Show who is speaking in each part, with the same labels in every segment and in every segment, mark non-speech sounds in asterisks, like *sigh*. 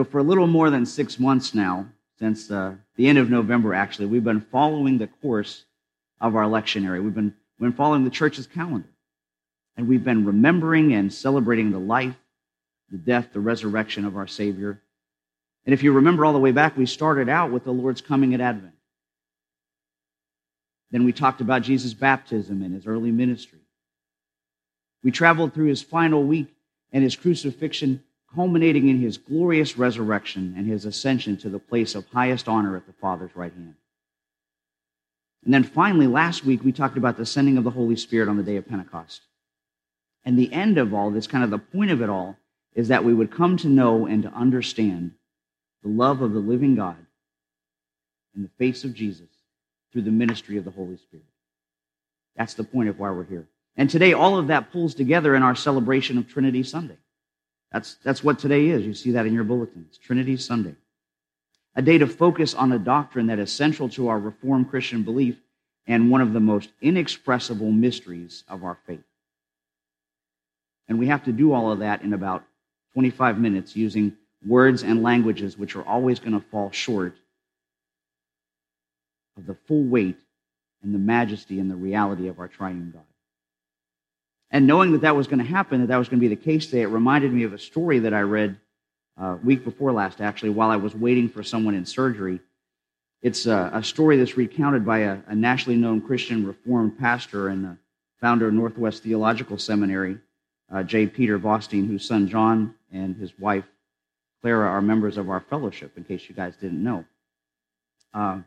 Speaker 1: So, for a little more than six months now, since uh, the end of November, actually, we've been following the course of our lectionary. We've been, we've been following the church's calendar. And we've been remembering and celebrating the life, the death, the resurrection of our Savior. And if you remember all the way back, we started out with the Lord's coming at Advent. Then we talked about Jesus' baptism and his early ministry. We traveled through his final week and his crucifixion, culminating in his glorious resurrection and his ascension to the place of highest honor at the Father's right hand. And then finally, last week, we talked about the sending of the Holy Spirit on the day of Pentecost. And the end of all this, kind of the point of it all, is that we would come to know and to understand the love of the living God in the face of Jesus through the ministry of the Holy Spirit. That's the point of why we're here. And today, all of that pulls together in our celebration of Trinity Sunday. That's, that's what today is. You see that in your bulletin. It's Trinity Sunday. A day to focus on a doctrine that is central to our Reformed Christian belief and one of the most inexpressible mysteries of our faith. And we have to do all of that in about 25 minutes using words and languages which are always going to fall short of the full weight and the majesty and the reality of our triune God. And knowing that that was going to happen, that that was going to be the case today, it reminded me of a story that I read uh, week before last, actually, while I was waiting for someone in surgery. It's a, a story that's recounted by a, a, nationally known Christian Reformed pastor and founder of Northwest Theological Seminary, uh, J. Peter Vosteen, whose son John and his wife Clara are members of our fellowship, in case you guys didn't know. Uh,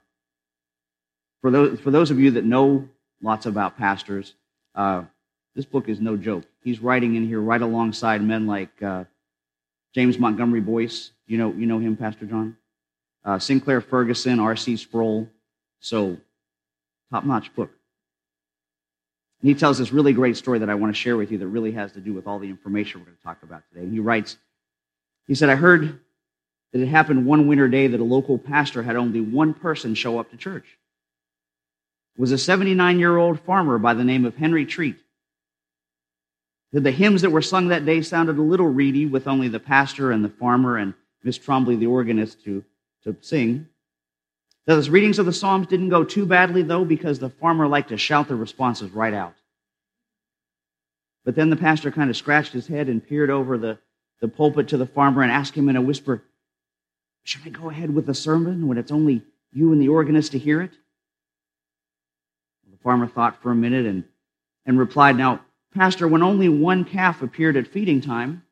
Speaker 1: for, those, for those of you that know lots about pastors, uh, this book is no joke. He's writing in here right alongside men like uh, James Montgomery Boice. You know, you know him, Pastor John? Uh, Sinclair Ferguson, R.C. Sproul. So, top notch book. And he tells this really great story that I want to share with you that really has to do with all the information we're going to talk about today. And he writes, he said, I heard that it happened one winter day that a local pastor had only one person show up to church. It was a 79 year old farmer by the name of Henry Treat. The hymns that were sung that day sounded a little reedy with only the pastor and the farmer and Miss Trombley, the organist, to, to sing. The readings of the Psalms didn't go too badly, though, because the farmer liked to shout the responses right out. But then the pastor kind of scratched his head and peered over the, the pulpit to the farmer and asked him in a whisper, Should I go ahead with the sermon when it's only you and the organist to hear it? The farmer thought for a minute and, and replied, Now, Pastor, when only one calf appeared at feeding time,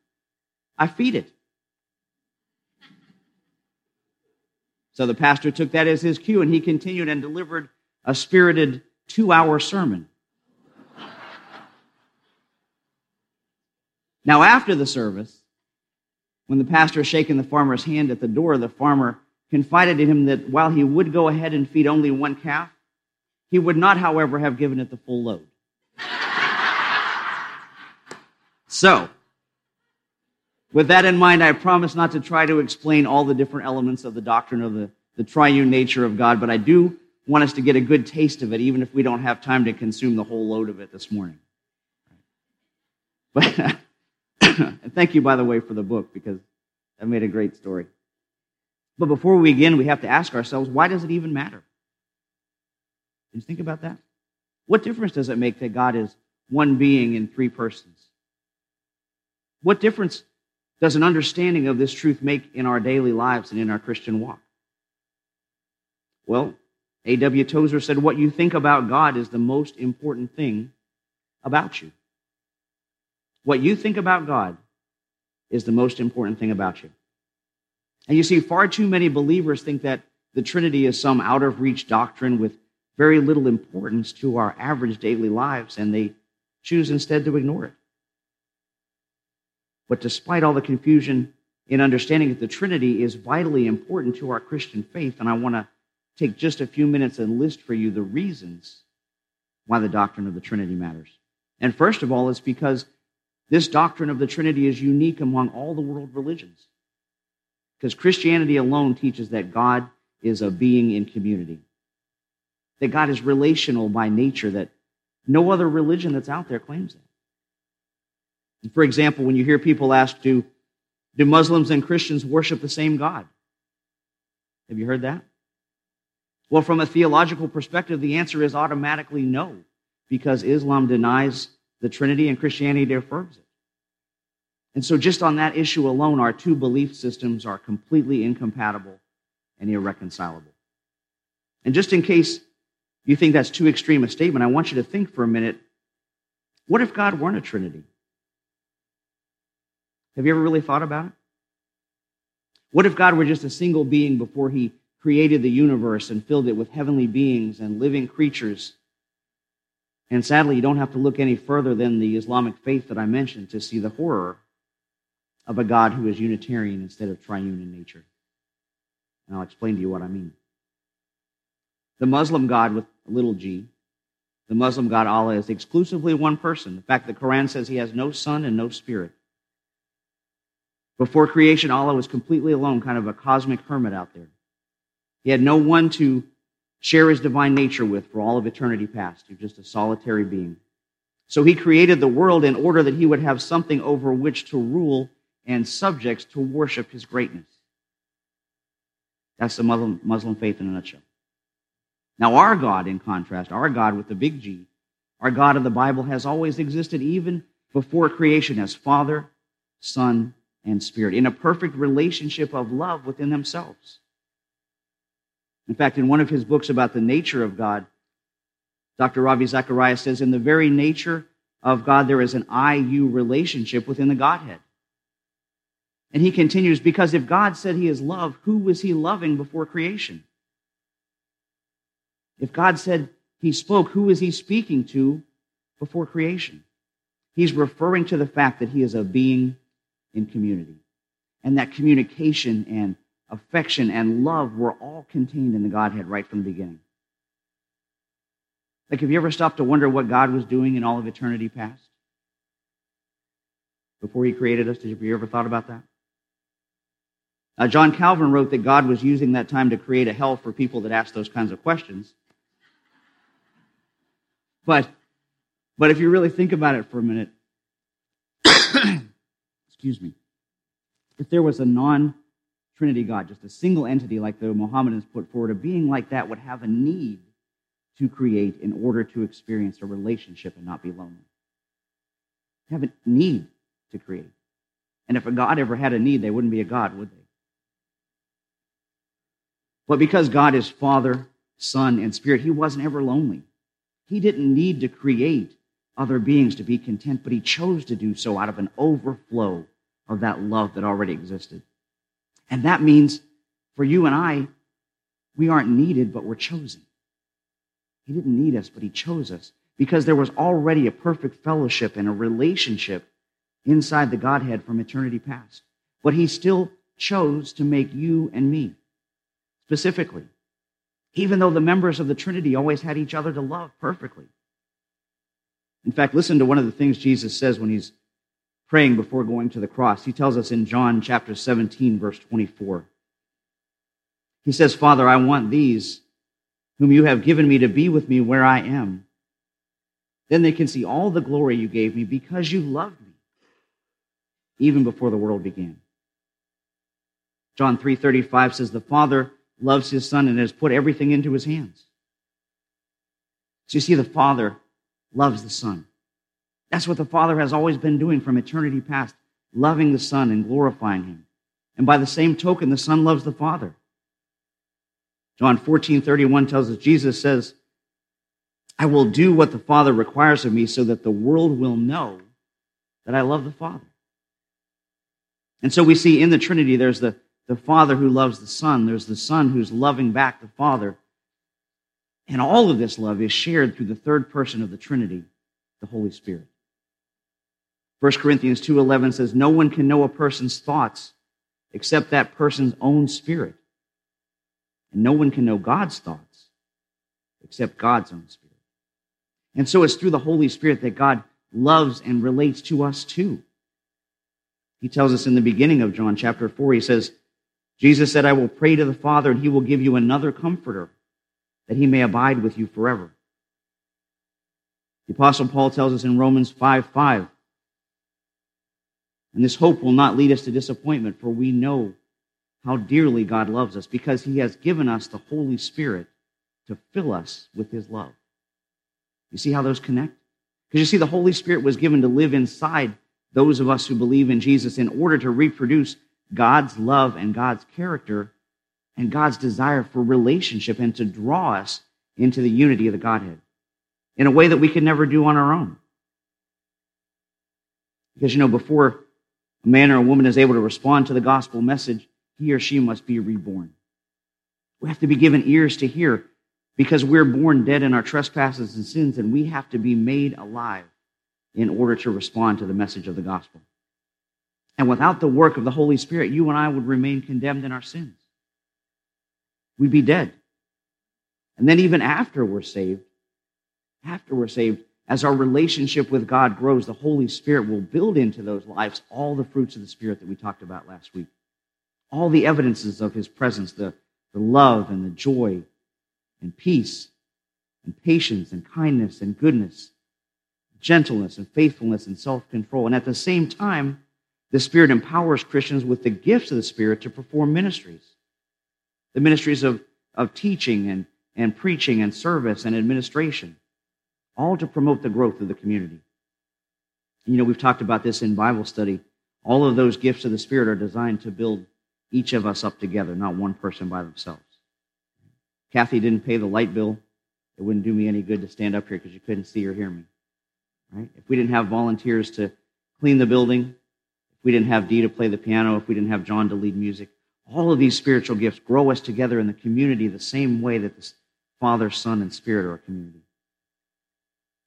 Speaker 1: I feed it. So the pastor took that as his cue and he continued and delivered a spirited two hour sermon. Now, after the service, when the pastor shaking the farmer's hand at the door, the farmer confided to him that while he would go ahead and feed only one calf, he would not, however, have given it the full load. So, with that in mind, I promise not to try to explain all the different elements of the doctrine of the, the triune nature of God, but I do want us to get a good taste of it, even if we don't have time to consume the whole load of it this morning. But *laughs* thank you, by the way, for the book, because that made a great story. But before we begin, we have to ask ourselves, why does it even matter? Did you think about that? What difference does it make that God is one being in three persons? What difference does an understanding of this truth make in our daily lives and in our Christian walk? Well, A.W. Tozer said, What you think about God is the most important thing about you. What you think about God is the most important thing about you. And you see, far too many believers think that the Trinity is some out of reach doctrine with very little importance to our average daily lives, and they choose instead to ignore it. But despite all the confusion in understanding that the Trinity is vitally important to our Christian faith, and I want to take just a few minutes and list for you the reasons why the doctrine of the Trinity matters. And first of all, it's because this doctrine of the Trinity is unique among all the world religions. Because Christianity alone teaches that God is a being in community, that God is relational by nature, that no other religion that's out there claims that. For example, when you hear people ask, do, Do Muslims and Christians worship the same God? Have you heard that? Well, from a theological perspective, the answer is automatically no, because Islam denies the Trinity and Christianity affirms it. And so, just on that issue alone, our two belief systems are completely incompatible and irreconcilable. And just in case you think that's too extreme a statement, I want you to think for a minute what if God weren't a Trinity? Have you ever really thought about it? What if God were just a single being before he created the universe and filled it with heavenly beings and living creatures? And sadly, you don't have to look any further than the Islamic faith that I mentioned to see the horror of a God who is Unitarian instead of triune in nature. And I'll explain to you what I mean. The Muslim God with little g, the Muslim God Allah, is exclusively one person. In fact, the Quran says he has no son and no spirit. Before creation, Allah was completely alone, kind of a cosmic hermit out there. He had no one to share his divine nature with for all of eternity past. He was just a solitary being. So he created the world in order that he would have something over which to rule and subjects to worship his greatness. That's the Muslim, Muslim faith in a nutshell. Now, our God, in contrast, our God with the big G, our God of the Bible has always existed even before creation as Father, Son, and Spirit, in a perfect relationship of love within themselves. In fact, in one of his books about the nature of God, Dr. Ravi Zacharias says, in the very nature of God, there is an I you relationship within the Godhead. And he continues, because if God said he is love, who was he loving before creation? If God said he spoke, who is he speaking to before creation? He's referring to the fact that he is a being in community. And that communication and affection and love were all contained in the Godhead right from the beginning. Like, have you ever stopped to wonder what God was doing in all of eternity past? Before he created us, did you ever thought about that? Uh, John Calvin wrote that God was using that time to create a hell for people that ask those kinds of questions. But, but if you really think about it for a minute, excuse me, if there was a non Trinity God, just a single entity like the Mohammedans put forward, a being like that would have a need to create in order to experience a relationship and not be lonely. They Have a need to create. And if a God ever had a need, they wouldn't be a God, would they? But because God is Father, Son, and Spirit, he wasn't ever lonely. He didn't need to create other beings to be content, but he chose to do so out of an overflow of that love that already existed. And that means for you and I, we aren't needed, but we're chosen. He didn't need us, but he chose us because there was already a perfect fellowship and a relationship inside the Godhead from eternity past. But he still chose to make you and me specifically, even though the members of the Trinity always had each other to love perfectly. In fact, listen to one of the things Jesus says when he's praying before going to the cross. He tells us in John chapter 17, verse 24. He says, Father, I want these whom you have given me to be with me where I am. Then they can see all the glory you gave me because you loved me, even before the world began. John 3:35 says the Father loves his son and has put everything into his hands. So you see the Father loves the Son. That's what the Father has always been doing from eternity past, loving the Son and glorifying him. And by the same token, the Son loves the Father. John 14, 31 tells us, Jesus says, I will do what the Father requires of me so that the world will know that I love the Father. And so we see in the Trinity, there's the, the Father who loves the Son, there's the Son who's loving back the Father, and all of this love is shared through the third person of the Trinity, the Holy Spirit. 1 Corinthians 2:11 says no one can know a person's thoughts except that person's own spirit. And no one can know God's thoughts except God's own spirit. And so it's through the Holy Spirit that God loves and relates to us too. He tells us in the beginning of John chapter 4, he says, Jesus said, I will pray to the Father, and he will give you another comforter that he may abide with you forever. The Apostle Paul tells us in Romans 5 5, And this hope will not lead us to disappointment, for we know how dearly God loves us because he has given us the Holy Spirit to fill us with his love. You see how those connect? Because you see, the Holy Spirit was given to live inside those of us who believe in Jesus in order to reproduce God's love and God's character and God's desire for relationship and to draw us into the unity of the Godhead in a way that we could never do on our own. Because, you know, before a man or a woman is able to respond to the gospel message, he or she must be reborn. We have to be given ears to hear because we're born dead in our trespasses and sins, and we have to be made alive in order to respond to the message of the gospel. And without the work of the Holy Spirit, you and I would remain condemned in our sins. We'd be dead. And then, even after we're saved, after we're saved, as our relationship with God grows, the Holy Spirit will build into those lives all the fruits of the Spirit that we talked about last week. All the evidences of His presence, the, the love and the joy and peace and patience and kindness and goodness, gentleness and faithfulness and self control. And at the same time, the Spirit empowers Christians with the gifts of the Spirit to perform ministries the ministries of, of teaching and, and preaching and service and administration all to promote the growth of the community. You know, we've talked about this in Bible study. All of those gifts of the Spirit are designed to build each of us up together, not one person by themselves. Kathy didn't pay the light bill. It wouldn't do me any good to stand up here because you couldn't see or hear me. Right? If we didn't have volunteers to clean the building, if we didn't have Dee to play the piano, if we didn't have John to lead music, all of these spiritual gifts grow us together in the community the same way that the Father, Son, and Spirit are a community.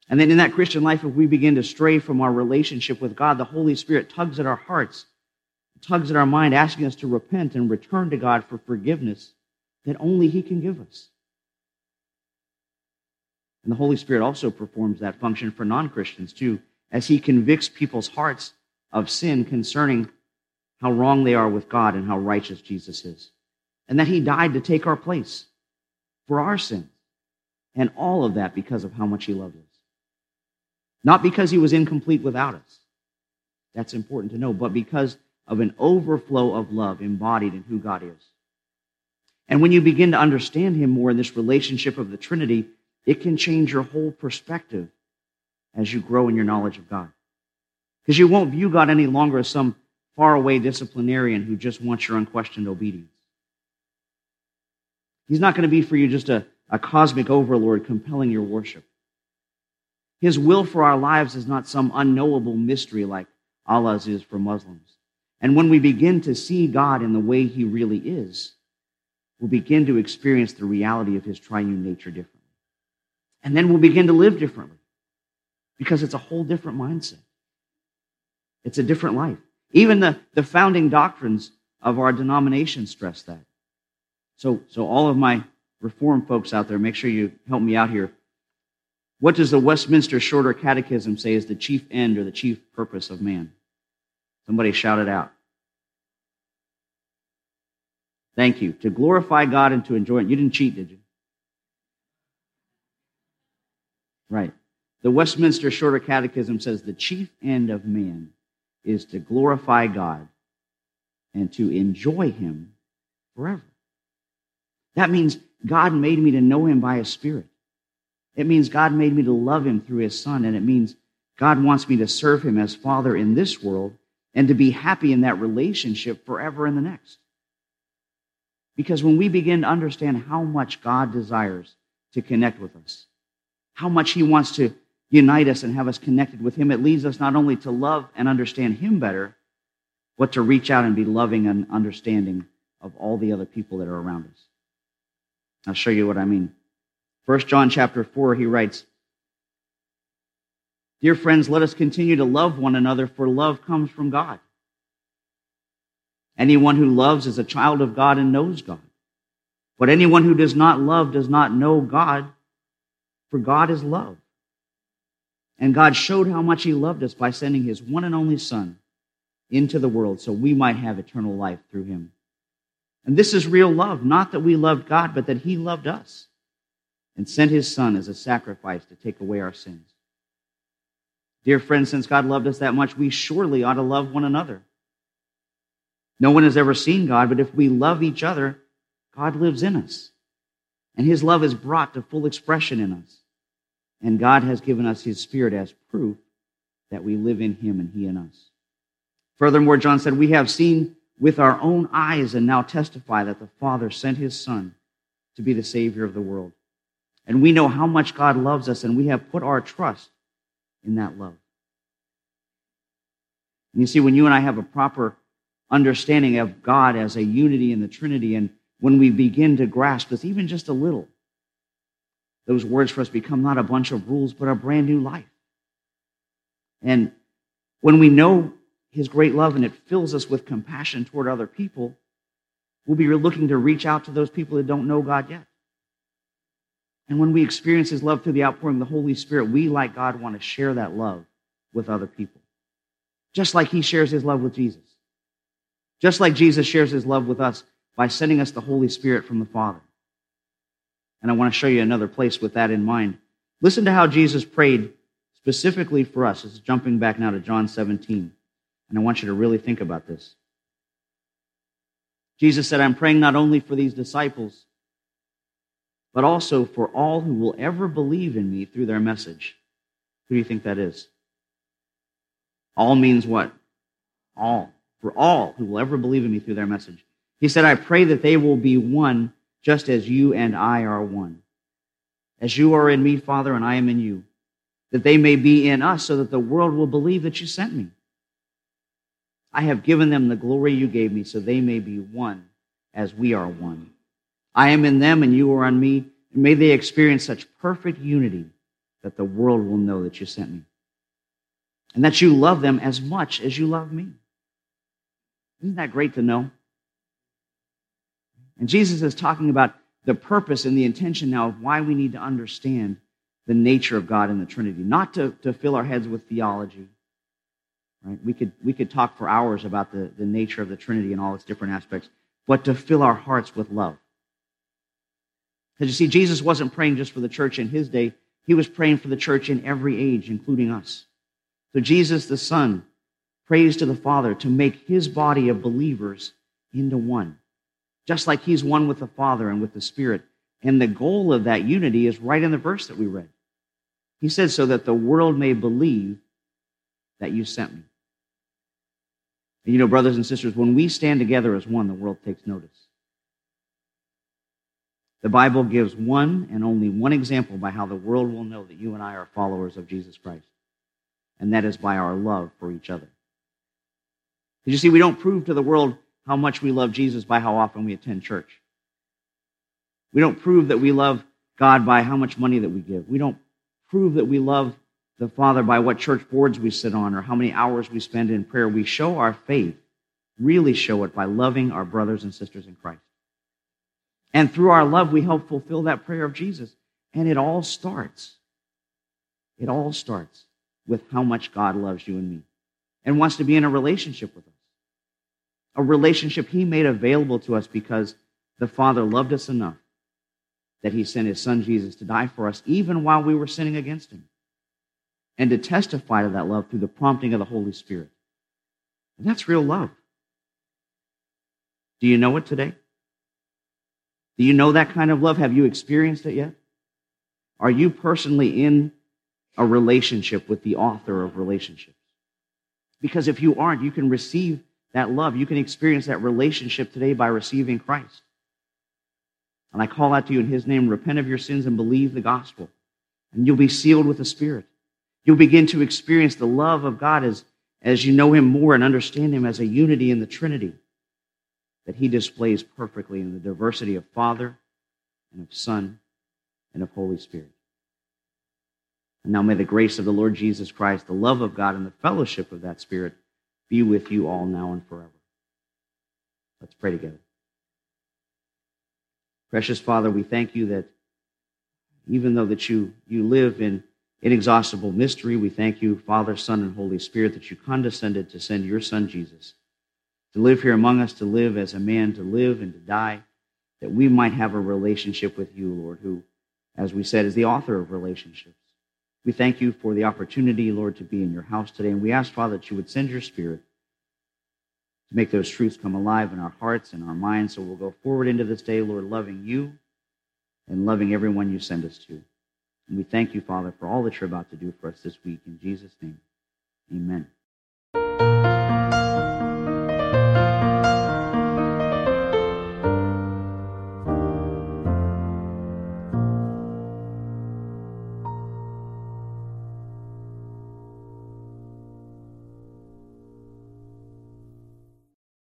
Speaker 1: And then in that Christian life, if we begin to stray from our relationship with God, the Holy Spirit tugs at our hearts, tugs at our mind, asking us to repent and return to God for forgiveness that only He can give us. And the Holy Spirit also performs that function for non Christians too, as He convicts people's hearts of sin concerning how wrong they are with God and how righteous Jesus is. And that He died to take our place for our sins. And all of that because of how much He loved us. Not because he was incomplete without us. That's important to know, but because of an overflow of love embodied in who God is. And when you begin to understand him more in this relationship of the Trinity, it can change your whole perspective as you grow in your knowledge of God. Because you won't view God any longer as some faraway disciplinarian who just wants your unquestioned obedience. He's not going to be for you just a, a cosmic overlord compelling your worship. His will for our lives is not some unknowable mystery like Allah's is for Muslims. And when we begin to see God in the way he really is, we'll begin to experience the reality of his triune nature differently. And then we'll begin to live differently because it's a whole different mindset. It's a different life. Even the, the founding doctrines of our denomination stress that. So, so all of my reform folks out there, make sure you help me out here. What does the Westminster Shorter Catechism say is the chief end or the chief purpose of man? Somebody shout it out. Thank you. To glorify God and to enjoy it. You didn't cheat, did you? Right. The Westminster Shorter Catechism says the chief end of man is to glorify God and to enjoy Him forever. That means God made me to know Him by His Spirit. It means God made me to love him through his son, and it means God wants me to serve him as Father in this world and to be happy in that relationship forever in the next. Because when we begin to understand how much God desires to connect with us, how much he wants to unite us and have us connected with him, it leads us not only to love and understand him better, but to reach out and be loving and understanding of all the other people that are around us. I'll show you what I mean. First John chapter 4, he writes, Dear friends, let us continue to love one another, for love comes from God. Anyone who loves is a child of God and knows God. But anyone who does not love does not know God, for God is love. And God showed how much He loved us by sending His one and only Son into the world so we might have eternal life through Him. And this is real love, not that we loved God, but that He loved us and sent his son as a sacrifice to take away our sins. Dear friends, since God loved us that much, we surely ought to love one another. No one has ever seen God, but if we love each other, God lives in us. And his love is brought to full expression in us. And God has given us his spirit as proof that we live in him and he in us. Furthermore, John said, We have seen with our own eyes and now testify that the Father sent his Son to be the Savior of the world. And we know how much God loves us, and we have put our trust in that love. And you see, when you and I have a proper understanding of God as a unity in the Trinity, and when we begin to grasp this even just a little, those words for us become not a bunch of rules, but a brand new life. And when we know his great love and it fills us with compassion toward other people, we'll be looking to reach out to those people that don't know God yet. And when we experience his love through the outpouring of the Holy Spirit, we, like God, want to share that love with other people. Just like he shares his love with Jesus. Just like Jesus shares his love with us by sending us the Holy Spirit from the Father. And I want to show you another place with that in mind. Listen to how Jesus prayed specifically for us. Is jumping back now to John 17. And I want you to really think about this. Jesus said, I'm praying not only for these disciples, but also for all who will ever believe in me through their message. Who do you think that is? All means what? All. For all who will ever believe in me through their message. He said, I pray that they will be one just as you and I are one. As you are in me, Father, and I am in you, that they may be in us so that the world will believe that you sent me. I have given them the glory you gave me so they may be one as we are one. I am in them and you are on me, and may they experience such perfect unity that the world will know that you sent me. And that you love them as much as you love me. Isn't that great to know? And Jesus is talking about the purpose and the intention now of why we need to understand the nature of God in the Trinity, not to, to fill our heads with theology. Right? We, could, we could talk for hours about the, the nature of the Trinity and all its different aspects, but to fill our hearts with love. Because you see, Jesus wasn't praying just for the church in his day, he was praying for the church in every age, including us. So Jesus, the Son, prays to the Father to make his body of believers into one, just like he's one with the Father and with the Spirit. And the goal of that unity is right in the verse that we read. He says, so that the world may believe that you sent me. And you know, brothers and sisters, when we stand together as one, the world takes notice. The Bible gives one and only one example by how the world will know that you and I are followers of Jesus Christ, and that is by our love for each other. You see, we don't prove to the world how much we love Jesus by how often we attend church. We don't prove that we love God by how much money that we give. We don't prove that we love the Father by what church boards we sit on or how many hours we spend in prayer. We show our faith, really show it by loving our brothers and sisters in Christ. And through our love, we help fulfill that prayer of Jesus. And it all starts, it all starts with how much God loves you and me and wants to be in a relationship with us. A relationship he made available to us because the Father loved us enough that he sent his son Jesus to die for us even while we were sinning against him and to testify to that love through the prompting of the Holy Spirit. And that's real love. Do you know it today? Do you know that kind of love? Have you experienced it yet? Are you personally in a relationship with the author of relationships? Because if you aren't, you can receive that love. You can experience that relationship today by receiving Christ. And I call out to you in his name repent of your sins and believe the gospel. And you'll be sealed with the Spirit. You'll begin to experience the love of God as, as you know Him more and understand Him as a unity in the Trinity that He displays perfectly in the diversity of Father and of Son and of Holy Spirit. And now may the grace of the Lord Jesus Christ, the love of God, and the fellowship of that Spirit be with you all now and forever. Let's pray together. Precious Father, we thank you that even though that you, you live in inexhaustible mystery. We thank you, Father, Son, and Holy Spirit, that you condescended to send your Son, Jesus, to live here among us, to live as a man, to live and to die, that we might have a relationship with you, Lord, who, as we said, is the author of relationships. We thank you for the opportunity, Lord, to be in your house today. And we ask, Father, that you would send your spirit to make those truths come alive in our hearts and our minds. So we'll go forward into this day, Lord, loving you and loving everyone you send us to. And we thank you, Father, for all that you're about to do for us this week. In Jesus' name, amen.